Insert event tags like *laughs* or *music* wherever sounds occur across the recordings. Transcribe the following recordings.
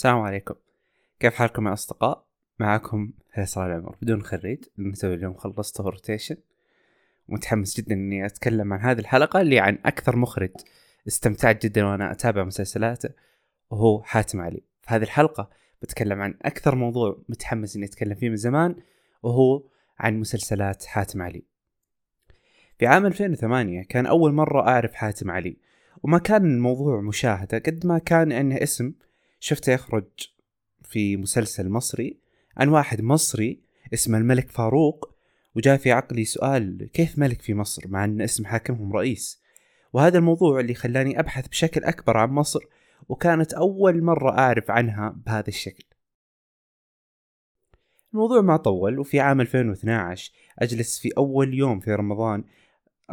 السلام عليكم. كيف حالكم يا أصدقاء؟ معكم فيصل العمر. بدون خريج لأني اليوم خلصت روتيشن ومتحمس جدا إني أتكلم عن هذه الحلقة اللي عن أكثر مخرج استمتعت جدا وأنا أتابع مسلسلاته وهو حاتم علي. في هذه الحلقة بتكلم عن أكثر موضوع متحمس إني أتكلم فيه من زمان وهو عن مسلسلات حاتم علي. في عام 2008 كان أول مرة أعرف حاتم علي وما كان الموضوع مشاهدة قد ما كان إنه اسم شفته يخرج في مسلسل مصري عن واحد مصري اسمه الملك فاروق وجاء في عقلي سؤال كيف ملك في مصر؟ مع إن اسم حاكمهم رئيس. وهذا الموضوع اللي خلاني أبحث بشكل أكبر عن مصر وكانت أول مرة أعرف عنها بهذا الشكل. الموضوع ما طول وفي عام 2012 أجلس في أول يوم في رمضان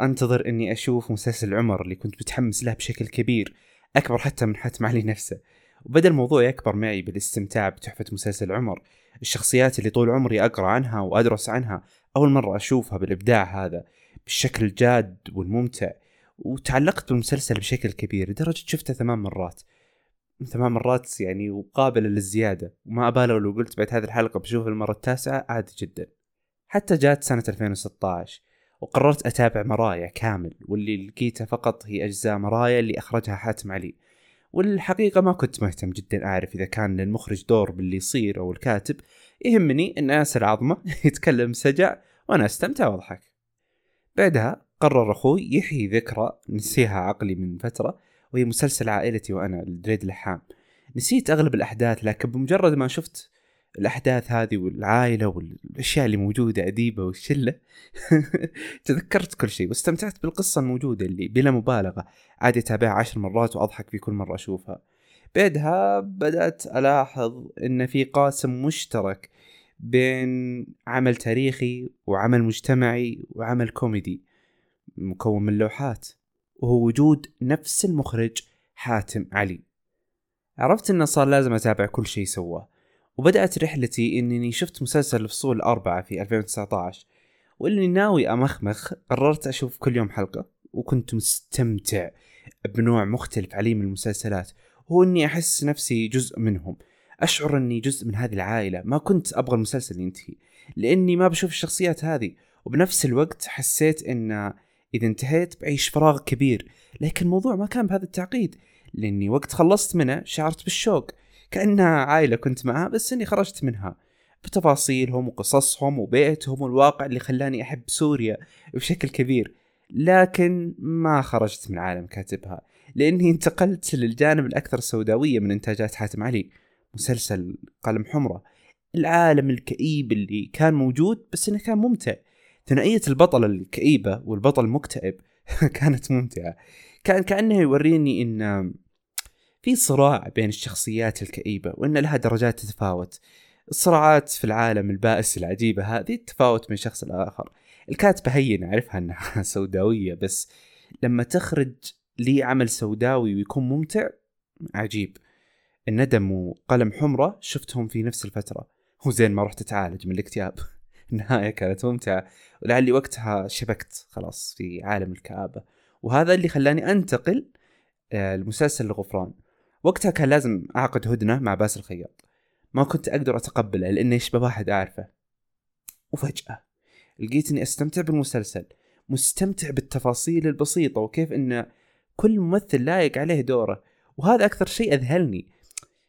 أنتظر إني أشوف مسلسل عمر اللي كنت متحمس له بشكل كبير أكبر حتى من حتم علي نفسه. وبدا الموضوع يكبر معي بالاستمتاع بتحفة مسلسل عمر الشخصيات اللي طول عمري أقرأ عنها وأدرس عنها أول مرة أشوفها بالإبداع هذا بالشكل الجاد والممتع وتعلقت بالمسلسل بشكل كبير لدرجة شفته ثمان مرات. ثمان مرات يعني وقابلة للزيادة وما أبالغ لو قلت بعد هذه الحلقة بشوف المرة التاسعة عادي جدا. حتى جات سنة 2016 وقررت أتابع مرايا كامل واللي لقيته فقط هي أجزاء مرايا اللي أخرجها حاتم علي. والحقيقة ما كنت مهتم جدا أعرف إذا كان للمخرج دور باللي يصير أو الكاتب. يهمني أن ياسر عظمة *laughs* يتكلم سجع وأنا أستمتع وأضحك. بعدها قرر أخوي يحيي ذكرى نسيها عقلي من فترة وهي مسلسل عائلتي وأنا لدريد لحام نسيت أغلب الأحداث لكن بمجرد ما شفت الأحداث هذه والعائلة والأشياء اللي موجودة أديبة والشلة. *laughs* تذكرت كل شيء واستمتعت بالقصة الموجودة اللي بلا مبالغة. عادي أتابعها عشر مرات وأضحك في كل مرة أشوفها. بعدها بدأت ألاحظ إن في قاسم مشترك بين عمل تاريخي وعمل مجتمعي وعمل كوميدي مكون من لوحات وهو وجود نفس المخرج حاتم علي. عرفت إنه صار لازم أتابع كل شيء سواه وبدأت رحلتي إنني شفت مسلسل الفصول الأربعة في 2019 واللي ناوي أمخمخ قررت أشوف كل يوم حلقة وكنت مستمتع بنوع مختلف عليه من المسلسلات هو إني أحس نفسي جزء منهم أشعر إني جزء من هذه العائلة ما كنت أبغى المسلسل ينتهي لأني ما بشوف الشخصيات هذه وبنفس الوقت حسيت إن إذا انتهيت بعيش فراغ كبير لكن الموضوع ما كان بهذا التعقيد لأني وقت خلصت منه شعرت بالشوق. كأنها عائلة كنت معها بس إني خرجت منها. بتفاصيلهم وقصصهم وبيئتهم والواقع اللي خلاني أحب سوريا بشكل كبير. لكن ما خرجت من عالم كاتبها لأني انتقلت للجانب الأكثر سوداوية من إنتاجات حاتم علي. مسلسل قلم حمرة. العالم الكئيب اللي كان موجود بس إنه كان ممتع. ثنائية البطله الكئيبة والبطل المكتئب *laughs* كانت ممتعة. كان كأنه يوريني إن في صراع بين الشخصيات الكئيبة وأن لها درجات تتفاوت. الصراعات في العالم البائس العجيبة هذه تتفاوت من شخص لآخر. الكاتبة هين أعرفها أنها *laughs* سوداوية بس لما تخرج لي عمل سوداوي ويكون ممتع عجيب. الندم وقلم حمرة شفتهم في نفس الفترة. وزين ما رحت أتعالج من الاكتئاب. *laughs* النهاية كانت ممتعة. ولعلي وقتها شبكت خلاص في عالم الكآبة. وهذا اللي خلاني أنتقل آه، لمسلسل الغفران. وقتها كان لازم أعقد هدنة مع باسل الخياط. ما كنت أقدر أتقبله لأنه يشبه واحد أعرفه. وفجأة لقيت إني أستمتع بالمسلسل مستمتع بالتفاصيل البسيطة وكيف إن كل ممثل لايق عليه دوره. وهذا أكثر شيء أذهلني.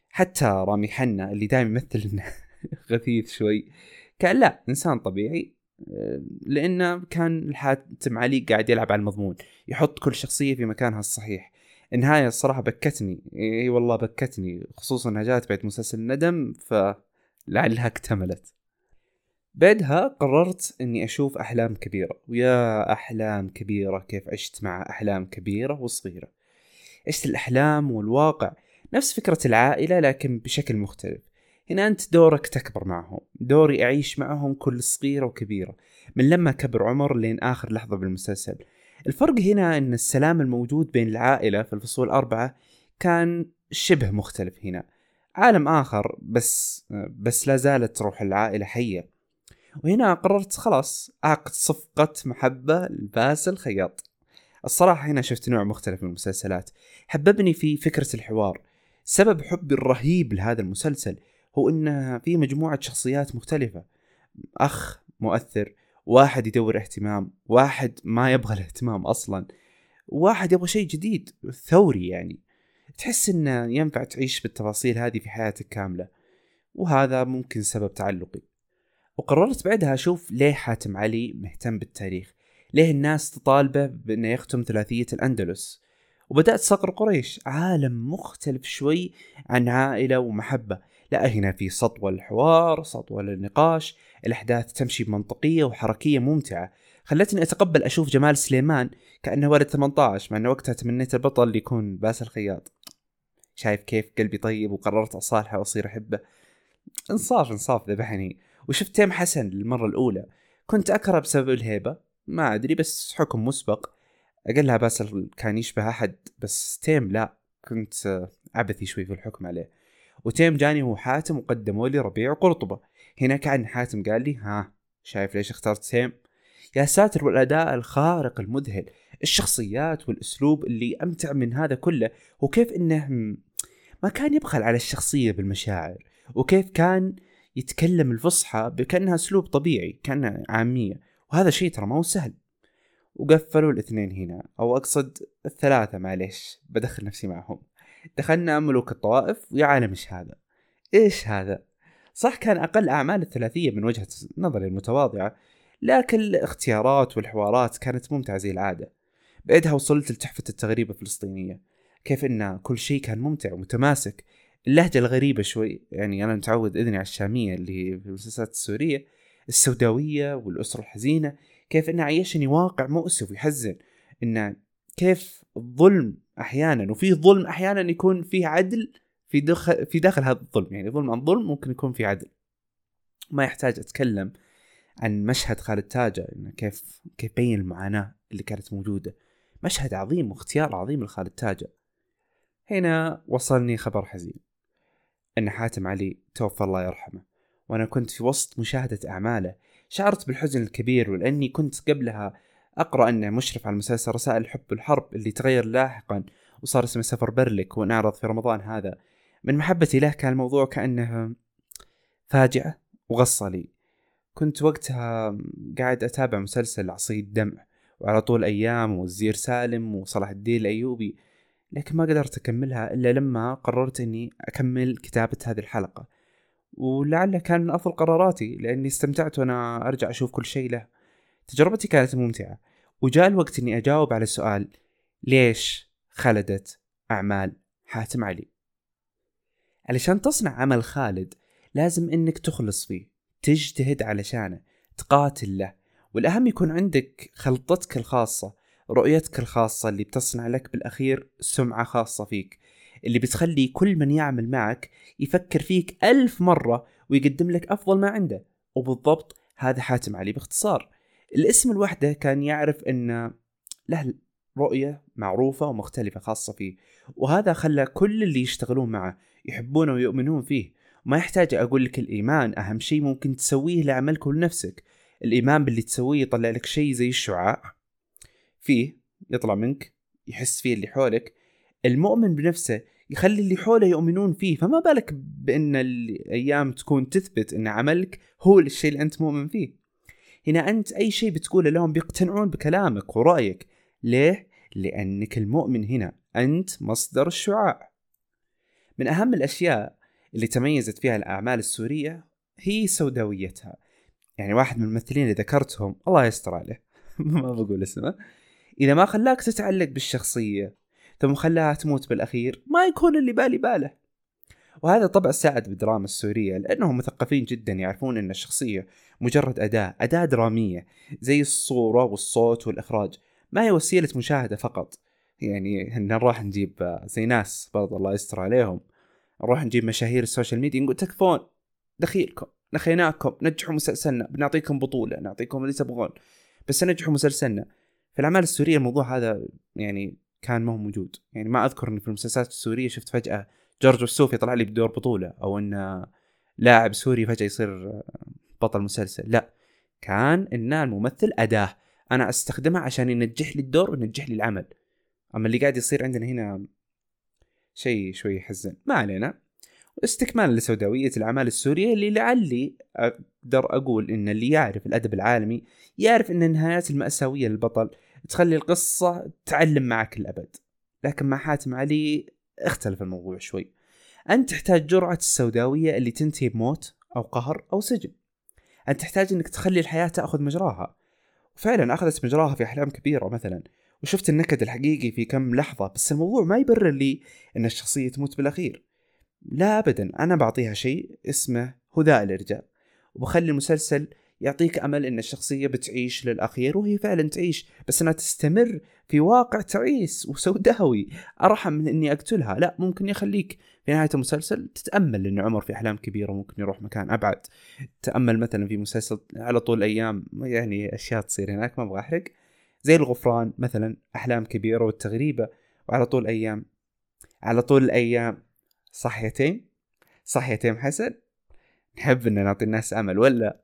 حتى رامي حنا اللي دائما يمثل إنه *laughs* غثيث شوي كان لا إنسان طبيعي لأنه كان الحاتم علي قاعد يلعب على المضمون يحط كل شخصية في مكانها الصحيح. النهاية الصراحة بكتني. إي والله بكتني خصوصا إنها جات بعد مسلسل الندم فلعلها اكتملت. بعدها قررت إني أشوف أحلام كبيرة. ويا أحلام كبيرة كيف عشت مع أحلام كبيرة وصغيرة. عشت الأحلام والواقع. نفس فكرة العائلة لكن بشكل مختلف. هنا أنت دورك تكبر معهم. دوري أعيش معهم كل صغيرة وكبيرة. من لما كبر عمر لين آخر لحظة بالمسلسل. الفرق هنا إن السلام الموجود بين العائلة في الفصول الأربعة كان شبه مختلف هنا. عالم آخر بس بس لا زالت روح العائلة حية. وهنا قررت خلاص أعقد صفقة محبة لباسل خياط الصراحة هنا شفت نوع مختلف من المسلسلات. حببني في فكرة الحوار. سبب حبي الرهيب لهذا المسلسل هو إنه في مجموعة شخصيات مختلفة. أخ مؤثر واحد يدور اهتمام واحد ما يبغى الاهتمام أصلا واحد يبغى شيء جديد ثوري يعني. تحس إنه ينفع تعيش بالتفاصيل هذه في حياتك كاملة وهذا ممكن سبب تعلقي. وقررت بعدها أشوف ليه حاتم علي مهتم بالتاريخ ليه الناس تطالبه بإنه يختم ثلاثية الأندلس. وبدأت صقر قريش عالم مختلف شوي عن عائلة ومحبة. لا هنا في سطوة للحوار سطوة للنقاش الأحداث تمشي بمنطقية وحركية ممتعة. خلتني أتقبل أشوف جمال سليمان كأنه ولد 18 مع أنه وقتها تمنيت البطل اللي يكون باسل الخياط. شايف كيف قلبي طيب وقررت أصالحه وأصير أحبه. انصاف انصاف ذبحني. وشفت تيم حسن للمرة الأولى. كنت أكرهه بسبب الهيبة. ما أدري بس حكم مسبق. أقلها باسل كان يشبه أحد بس تيم لا. كنت عبثي شوي في الحكم عليه. وتيم جاني هو حاتم وقدموا لي ربيع قرطبة هنا كأن حاتم قال لي ها شايف ليش اخترت تيم؟ يا ساتر والأداء الخارق المذهل الشخصيات والأسلوب اللي أمتع من هذا كله وكيف إنه ما كان يبخل على الشخصية بالمشاعر وكيف كان يتكلم الفصحى بكأنها أسلوب طبيعي كأنها عامية وهذا شيء ترى ما هو سهل. وقفلوا الاثنين هنا أو أقصد الثلاثة معليش بدخل نفسي معهم. دخلنا ملوك الطوائف ويا عالم إيش هذا؟ إيش هذا؟ صح كان أقل أعمال الثلاثية من وجهة نظري المتواضعة لكن الاختيارات والحوارات كانت ممتعة زي العادة. بعدها وصلت لتحفة التغريبه الفلسطينية. كيف إن كل شيء كان ممتع ومتماسك. اللهجة الغريبة شوي يعني أنا متعود إذني على الشامية اللي في المسلسلات السورية السوداوية والأسرة الحزينة. كيف إنه عيشني واقع مؤسف ويحزن. إنه كيف الظلم أحيانا وفي ظلم أحيانا يكون فيه عدل في داخل في داخل هذا الظلم. يعني ظلم عن ظلم ممكن يكون في عدل. ما يحتاج أتكلم عن مشهد خالد تاجة كيف كيف بين المعاناة اللي كانت موجودة. مشهد عظيم واختيار عظيم لخالد تاجة هنا وصلني خبر حزين. إن حاتم علي توفى الله يرحمه. وأنا كنت في وسط مشاهدة أعماله. شعرت بالحزن الكبير ولأني كنت قبلها أقرأ أنه مشرف على مسلسل رسائل الحب والحرب اللي تغير لاحقا وصار اسمه سفر برلك وانعرض في رمضان هذا. من محبتي له كان الموضوع كأنه فاجعة وغصة لي. كنت وقتها قاعد أتابع مسلسل عصيد دمع وعلى طول أيام وزير سالم وصلاح الدين الأيوبي لكن ما قدرت أكملها إلا لما قررت إني أكمل كتابة هذه الحلقة. ولعله كان من أفضل قراراتي لأني استمتعت وأنا أرجع أشوف كل شيء له. تجربتي كانت ممتعة وجاء الوقت إني أجاوب على السؤال ليش خلدت أعمال حاتم علي؟ علشان تصنع عمل خالد لازم إنك تخلص فيه تجتهد علشانه تقاتل له والأهم يكون عندك خلطتك الخاصة رؤيتك الخاصة اللي بتصنع لك بالأخير سمعة خاصة فيك اللي بتخلي كل من يعمل معك يفكر فيك ألف مرة ويقدم لك أفضل ما عنده وبالضبط هذا حاتم علي باختصار. الاسم الوحدة كان يعرف إن له رؤية معروفة ومختلفة خاصة فيه وهذا خلى كل اللي يشتغلون معه يحبونه ويؤمنون فيه. ما يحتاج أقول لك الإيمان أهم شيء ممكن تسويه لعملك ولنفسك. الإيمان باللي تسويه يطلع لك شيء زي الشعاع. فيه يطلع منك يحس فيه اللي حولك. المؤمن بنفسه يخلي اللي حوله يؤمنون فيه. فما بالك بأن الأيام تكون تثبت أن عملك هو الشيء اللي أنت مؤمن فيه. هنا أنت أي شيء بتقوله لهم بيقتنعون بكلامك ورأيك. ليه؟ لأنك المؤمن هنا. أنت مصدر الشعاع. من أهم الأشياء اللي تميزت فيها الأعمال السورية هي سوداويتها. يعني واحد من الممثلين اللي ذكرتهم الله يستر عليه. *laughs* ما بقول اسمه. إذا ما خلاك تتعلق بالشخصية ثم خلاها تموت بالأخير ما يكون اللي بالي باله. وهذا طبع ساعد بالدراما السورية لأنهم مثقفين جدا يعرفون أن الشخصية مجرد أداة أداة درامية زي الصورة والصوت والإخراج ما هي وسيلة مشاهدة فقط. يعني نروح نجيب زي ناس برضه الله يستر عليهم نروح نجيب مشاهير ال social media نقول تكفون دخيلكم نخيناكم نجحوا مسلسلنا بنعطيكم بطولة نعطيكم اللي تبغون بس نجحوا مسلسلنا. في الأعمال السورية الموضوع هذا يعني كان ما هو موجود. يعني ما أذكر أن في المسلسلات السورية شفت فجأة جورج وسوف يطلع لي بدور بطولة أو أن لاعب سوري فجأة يصير بطل مسلسل. لا كان إن الممثل أداة. أنا أستخدمها عشان ينجح لي الدور وينجح لي العمل. أما اللي قاعد يصير عندنا هنا شيء شوي يحزن ما علينا. استكمالا لسوداوية الأعمال السورية اللي لعلي أقدر أقول إن اللي يعرف الأدب العالمي يعرف إن النهايات المأساوية للبطل تخلي القصة تعلم معك الأبد. لكن مع حاتم علي اختلف الموضوع شوي. أنت تحتاج جرعة السوداوية اللي تنتهي بموت أو قهر أو سجن. أنت تحتاج إنك تخلي الحياة تأخذ مجراها. وفعلا أخذت مجراها في أحلام كبيرة مثلا وشفت النكد الحقيقي في كم لحظة بس الموضوع ما يبرر لي إن الشخصية تموت بالأخير. لا أبدا أنا بعطيها شيء اسمه هداء الإرجاء. وبخلي المسلسل يعطيك أمل إن الشخصية بتعيش للأخير وهي فعلا تعيش بس انها تستمر في واقع تعيس وسوداوي. أرحم من إني أقتلها. لا ممكن يخليك في نهاية المسلسل تتأمل ان عمر في أحلام كبيرة ممكن يروح مكان أبعد. تأمل مثلا في مسلسل على طول الأيام يعني أشياء تصير هناك ما أبغى أحرق. زي الغفران مثلا أحلام كبيرة والتغريبة وعلى طول أيام على طول الأيام صحيتين؟ صحيتين حسن؟ نحب إن نعطي الناس أمل ولا؟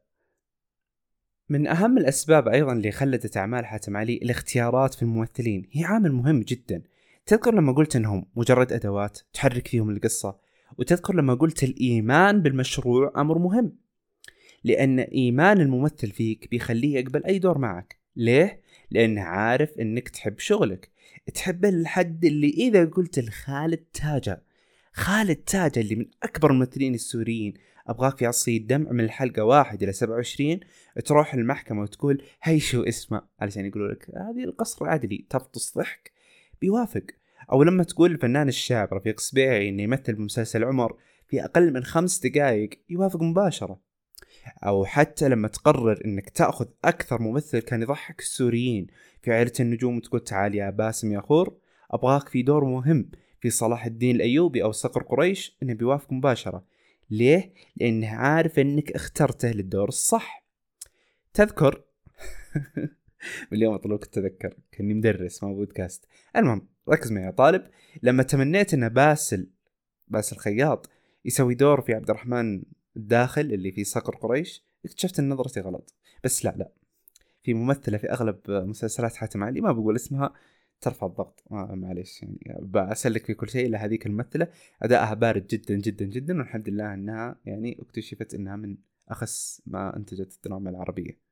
من أهم الأسباب أيضا اللي خلدت أعمال حاتم علي الاختيارات في الممثلين. هي عامل مهم جدا. تذكر لما قلت أنهم مجرد أدوات تحرك فيهم القصة وتذكر لما قلت الإيمان بالمشروع أمر مهم. لأن إيمان الممثل فيك بيخليه يقبل أي دور معك. ليه؟ لأنه عارف أنك تحب شغلك. تحبه للحد اللي إذا قلت لخالد تاجة. خالد تاجة اللي من أكبر الممثلين السوريين. أبغاك في عصي الدمع من الحلقة واحد إلى 27 تروح المحكمة وتقول هي شو اسمه؟ علشان يقولوا لك هذه القصر العدلي. تفطس ضحك بيوافق. أو لما تقول الفنان الشاب رفيق سبيعي إنه يمثل بمسلسل عمر في أقل من خمس دقائق يوافق مباشرة. أو حتى لما تقرر إنك تأخذ أكثر ممثل كان يضحك السوريين. في عائلة النجوم وتقول تعال يا باسم يا خور أبغاك في دور مهم في صلاح الدين الأيوبي أو صقر قريش إنه بيوافق مباشرة. ليه؟ لأنه عارف أنك اخترته للدور الصح. تذكر؟ *laughs* اليوم أطلبك التذكر كأني مدرس ما بودكاست. المهم ركز معي يا طالب. لما تمنيت إن باسل باسل خياط يسوي دور في عبد الرحمن الداخل اللي في صقر قريش اكتشفت إن نظرتي غلط. بس لا لا. في ممثلة في أغلب مسلسلات حاتم علي ما بقول اسمها ترفع الضغط. معليش يعني بسلك في كل شيء إلا هذيك الممثلة. أدائها بارد جدا جدا جدا والحمد لله إنها يعني اكتشفت إنها من اخس ما أنتجت الدراما العربية.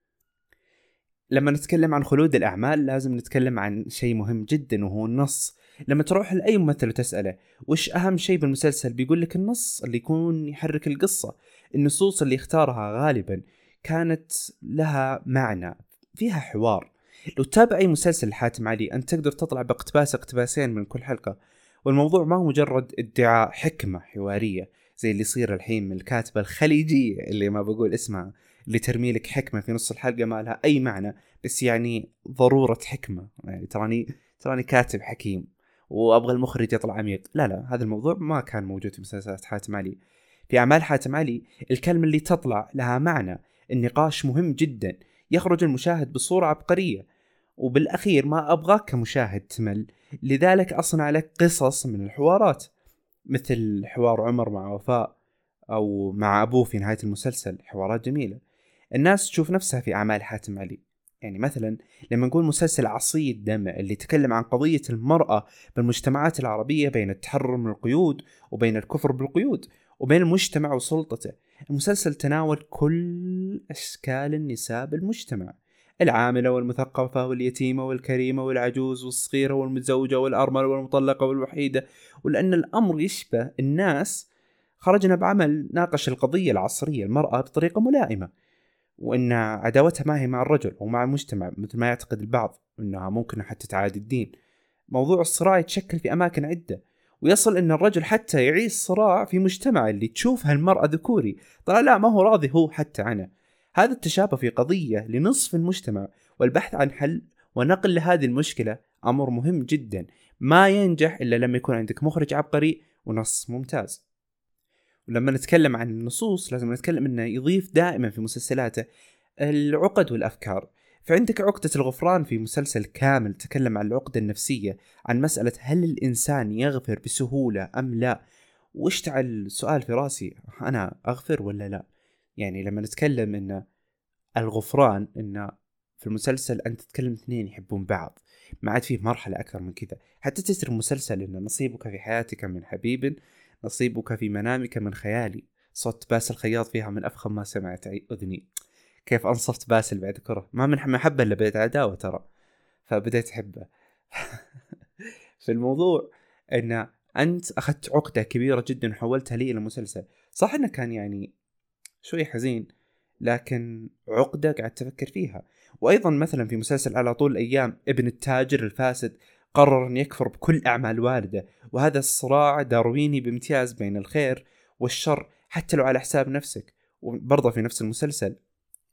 لما نتكلم عن خلود الأعمال لازم نتكلم عن شيء مهم جدا وهو النص. لما تروح لأي ممثل وتسأله وش أهم شيء بالمسلسل؟ بيقول لك النص اللي يكون يحرك القصة. النصوص اللي اختارها غالبا كانت لها معنى فيها حوار. لو تتابع أي مسلسل حاتم علي أنت تقدر تطلع باقتباس اقتباسين من كل حلقة. والموضوع ما هو مجرد ادعاء حكمة حوارية زي اللي يصير الحين من الكاتبة الخليجية اللي ما بقول اسمها اللي ترمي لك حكمة في نص الحلقة ما لها أي معنى بس يعني ضرورة حكمة. يعني تراني تراني كاتب حكيم وأبغى المخرج يطلع عميق. لا لا هذا الموضوع ما كان موجود في مسلسلات حاتم علي. في أعمال حاتم علي الكلمة اللي تطلع لها معنى النقاش مهم جدا. يخرج المشاهد بصورة عبقرية. وبالأخير ما أبغاك كمشاهد تمل. لذلك أصنع لك قصص من الحوارات مثل حوار عمر مع وفاء أو مع أبوه في نهاية المسلسل حوارات جميلة. الناس تشوف نفسها في أعمال حاتم علي. يعني مثلا لما نقول مسلسل عصي الدمع اللي يتكلم عن قضية المرأة بالمجتمعات العربية بين التحرر من القيود وبين الكفر بالقيود وبين المجتمع وسلطته. المسلسل تناول كل أشكال النساء بالمجتمع. العاملة والمثقفة واليتيمة والكريمة والعجوز والصغيرة والمتزوجة والأرملة والمطلقة والوحيدة. ولأن الأمر يشبه الناس خرجنا بعمل ناقش القضية العصرية المرأة بطريقة ملائمة. وأن عداوتها ما هي مع الرجل ومع المجتمع مثل ما يعتقد البعض أنها ممكن حتى تعادي الدين. موضوع الصراع يتشكل في أماكن عدة. ويصل إن الرجل حتى يعيش صراع في مجتمع اللي تشوفها المرأة ذكوري. طلع لا ما هو راضي هو حتى عنه. هذا التشابه في قضية لنصف المجتمع والبحث عن حل ونقل لهذه المشكلة أمر مهم جدا. ما ينجح إلا لما يكون عندك مخرج عبقري ونص ممتاز. ولما نتكلم عن النصوص لازم نتكلم إنه يضيف دائما في مسلسلاته العقد والأفكار. فعندك عقدة الغفران في مسلسل كامل تكلم عن العقدة النفسية عن مسألة هل الإنسان يغفر بسهولة أم لا؟ واشتعل السؤال في رأسي أنا أغفر ولا لا؟ يعني لما نتكلم إن الغفران إن في المسلسل أنت تتكلم اثنين يحبون بعض ما عاد فيه مرحلة أكثر من كذا. حتى تسر المسلسل إن نصيبك في حياتك من حبيب نصيبك في منامك من خيالي. صوت باسل الخياط فيها من أفخم ما سمعت أذني. كيف أنصفت باسل بعد كرة؟ ما من محبه إلا بعد عداوة ترى. فبديت أحبه. *laughs* في الموضوع إن أنت أخذت عقدة كبيرة جدا وحولتها لي إلى مسلسل. صح إنه كان يعني شوي حزين لكن عقدة قاعد تفكر فيها. وأيضا مثلا في مسلسل على طول الأيام ابن التاجر الفاسد قرر أن يكفر بكل أعمال والده وهذا الصراع دارويني بامتياز بين الخير والشر حتى لو على حساب نفسك. وبرضه في نفس المسلسل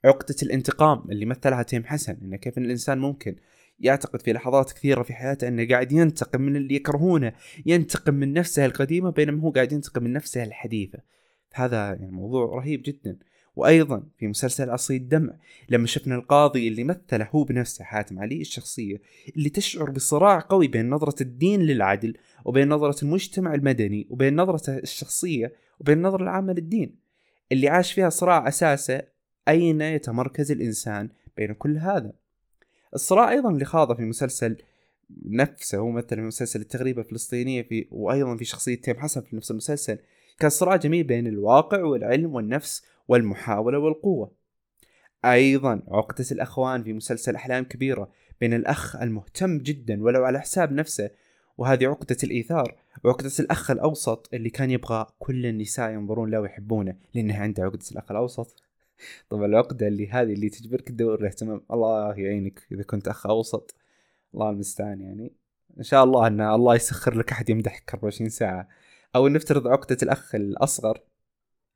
عقدة الانتقام اللي مثلها تيم حسن انه كيف إن الإنسان ممكن يعتقد في لحظات كثيرة في حياته إنه قاعد ينتقم من اللي يكرهونه ينتقم من نفسه القديمة بينما هو قاعد ينتقم من نفسه الحديثة. هذا يعني موضوع رهيب جدا. وأيضا في مسلسل عصي الدمع لما شفنا القاضي اللي مثله هو بنفسه حاتم علي الشخصية اللي تشعر بصراع قوي بين نظرة الدين للعدل وبين نظرة المجتمع المدني وبين نظرته الشخصية وبين النظره العامة للدين. اللي عاش فيها صراع أساسه أين يتمركز الإنسان بين كل هذا؟ الصراع أيضا اللي خاضه في مسلسل نفسه هو مثل مسلسل التغريبة الفلسطينية في وأيضا في شخصية تيم حسن في نفس المسلسل كان صراع جميل بين الواقع والعلم والنفس والمحاولة والقوة. أيضا عقدة الأخوان في مسلسل أحلام كبيرة بين الأخ المهتم جدا ولو على حساب نفسه وهذه عقدة الإيثار وعقدة الأخ الأوسط اللي كان يبغى كل النساء ينظرون له ويحبونه لأنه عنده عقدة الأخ الأوسط. طبعا العقدة اللي هذه اللي تجبرك تدور الاهتمام الله يعينك إذا كنت أخ أوسط. الله المستعان يعني. إن شاء الله أن الله يسخر لك أحد يمدحك 24 ساعة. أو نفترض عقدة الأخ الأصغر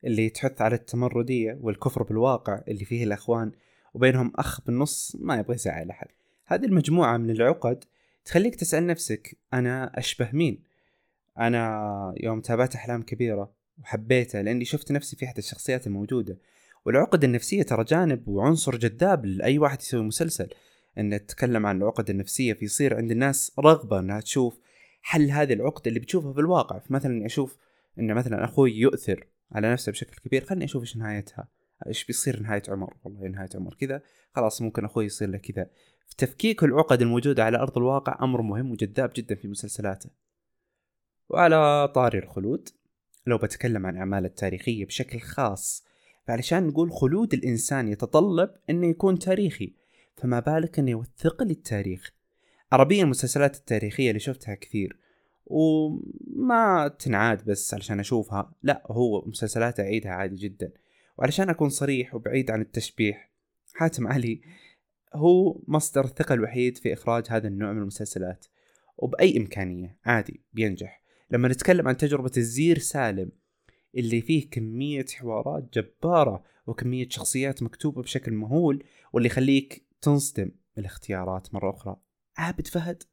اللي تحث على التمردية والكفر بالواقع اللي فيه الأخوان وبينهم أخ بالنص ما يبغى يزعل أحد. هذه المجموعة من العقد تخليك تسأل نفسك أنا أشبه مين؟ أنا يوم تابعت أحلام كبيرة وحبيته لأني شفت نفسي في أحد الشخصيات الموجودة. والعقد النفسية ترى جانب وعنصر جذاب لأي واحد يسوي مسلسل. أن نتكلم عن العقد النفسية فيصير عند الناس رغبة أنها تشوف حل هذه العقدة اللي بتشوفها في الواقع. فمثلا أشوف أن مثلا أخوي يؤثر على نفسه بشكل كبير خلني أشوف إيش نهايتها. إيش بيصير نهاية عمر؟ والله نهاية عمر كذا. خلاص ممكن أخوي يصير له كذا. تفكيك العقد الموجودة على أرض الواقع أمر مهم وجذاب جدا في مسلسلاته. وعلى طاري الخلود لو بتكلم عن أعماله التاريخية بشكل خاص فعلشان نقول خلود الإنسان يتطلب إنه يكون تاريخي فما بالك إنه يوثق لي التاريخ؟ عربيا المسلسلات التاريخية اللي شفتها كثير وما تنعاد بس علشان أشوفها لا هو مسلسلات أعيدها عادي جدا. وعلشان أكون صريح وبعيد عن التشبيح حاتم علي هو مصدر الثقة الوحيد في إخراج هذا النوع من المسلسلات وبأي إمكانية عادي بينجح. لما نتكلم عن تجربة الزير سالم اللي فيه كمية حوارات جبارة وكمية شخصيات مكتوبة بشكل مهول واللي يخليك تنصدم الاختيارات مرة أخرى. عابد فهد.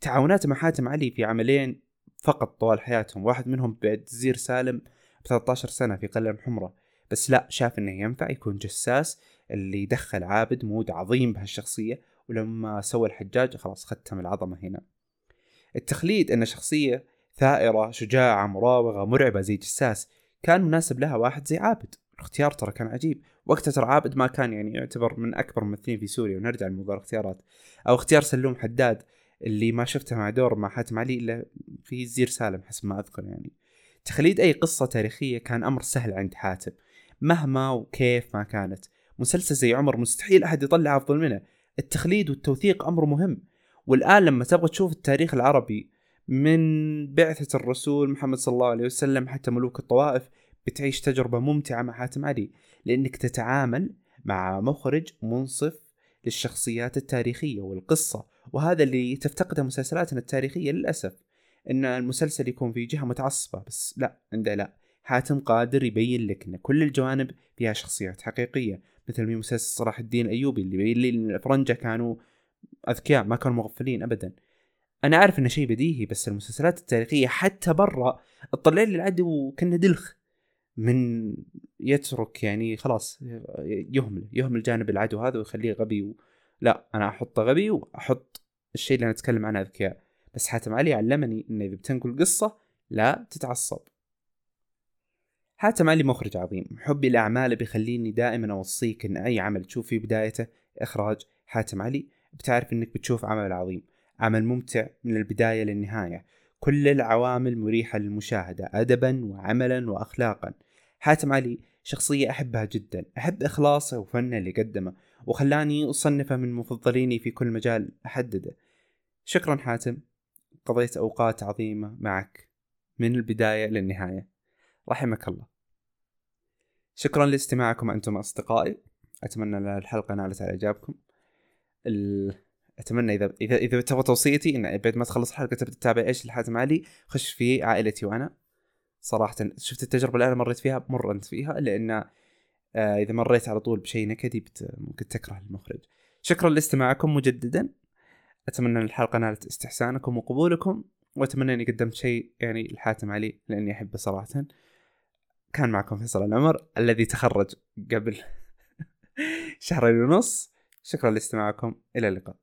تعاوناته مع حاتم علي في عملين فقط طوال حياتهم. واحد منهم بعد زير سالم ب 13 سنة في قلم حمرة. بس لا شاف إنه ينفع يكون جساس اللي دخل عابد مود عظيم بهالشخصية. ولما سوى الحجاج خلاص ختم العظمة هنا. التخليد إن شخصية ثائرة شجاعة مراوغة مرعبة زي جساس كان مناسب لها واحد زي عابد. الاختيار ترى كان عجيب. وقتها ترى عابد ما كان يعني يعتبر من أكبر الممثلين في سوريا ونرجع لموضوع الاختيارات. أو اختيار سلوم حداد اللي ما شفته مع دور مع حاتم علي إلا في زير سالم حسب ما أذكر يعني. تخليد أي قصة تاريخية كان أمر سهل عند حاتم مهما وكيف ما كانت. مسلسل زي عمر مستحيل أحد يطلع أفضل منه. التخليد والتوثيق أمر مهم. والآن لما تبغى تشوف التاريخ العربي من بعثة الرسول محمد صلى الله عليه وسلم حتى ملوك الطوائف بتعيش تجربة ممتعة مع حاتم علي لأنك تتعامل مع مخرج منصف للشخصيات التاريخية والقصة وهذا اللي تفتقده مسلسلاتنا التاريخية للأسف إن المسلسل يكون في جهة متعصبة بس لا عنده لا. حاتم قادر يبين لك إن كل الجوانب فيها شخصيات حقيقية مثل في مسلسل صلاح الدين الايوبي اللي يبين لي الافرنجة كانوا أذكياء ما كانوا مغفلين ابدا. أنا عارف انه شيء بديهي بس المسلسلات التاريخية حتى برا تطلع لي العدو كانه دلخ. من يترك يعني خلاص يهمل يهمل جانب العدو هذا ويخليه غبي و... لا أنا أحطه غبي وأحط الشيء اللي أنا أتكلم عنه أذكياء. بس حاتم علي علمني ان إذا بتنقل قصة لا تتعصب. حاتم علي مخرج عظيم. حبي لأعماله بيخليني دائما أوصيك إن أي عمل تشوف في بدايته إخراج حاتم علي بتعرف إنك بتشوف عمل عظيم. عمل ممتع من البداية للنهاية. كل العوامل مريحة للمشاهدة أدبا وعملا وأخلاقا. حاتم علي شخصية أحبها جدا أحب إخلاصه وفنه اللي قدمه وخلاني أصنفه من مفضليني في كل مجال أحدده. شكرا حاتم قضيت أوقات عظيمة معك من البداية للنهاية. رحمك الله. شكرا لاستماعكم أنتم أصدقائي. أتمنى أن الحلقة نالت على إعجابكم ال... أتمنى اذا اذا إذا تبغى توصيتي إن بعد ما تخلص الحلقة تبدأ تتابع إيش الحاتم علي خش في عائلتي وأنا. صراحة. شفت التجربة اللي أنا مريت فيها مر أنت فيها لأن آه إذا مريت على طول بشيء نكدي ممكن تكره المخرج. شكرا لاستماعكم مجددا. أتمنى إن الحلقة نالت استحسانكم وقبولكم وأتمنى إني قدمت شيء يعني الحاتم علي لأني أحبه صراحة. كان معكم فيصل العمر الذي تخرج قبل *laughs* شهرين ونص. شكرا لاستماعكم. إلى اللقاء.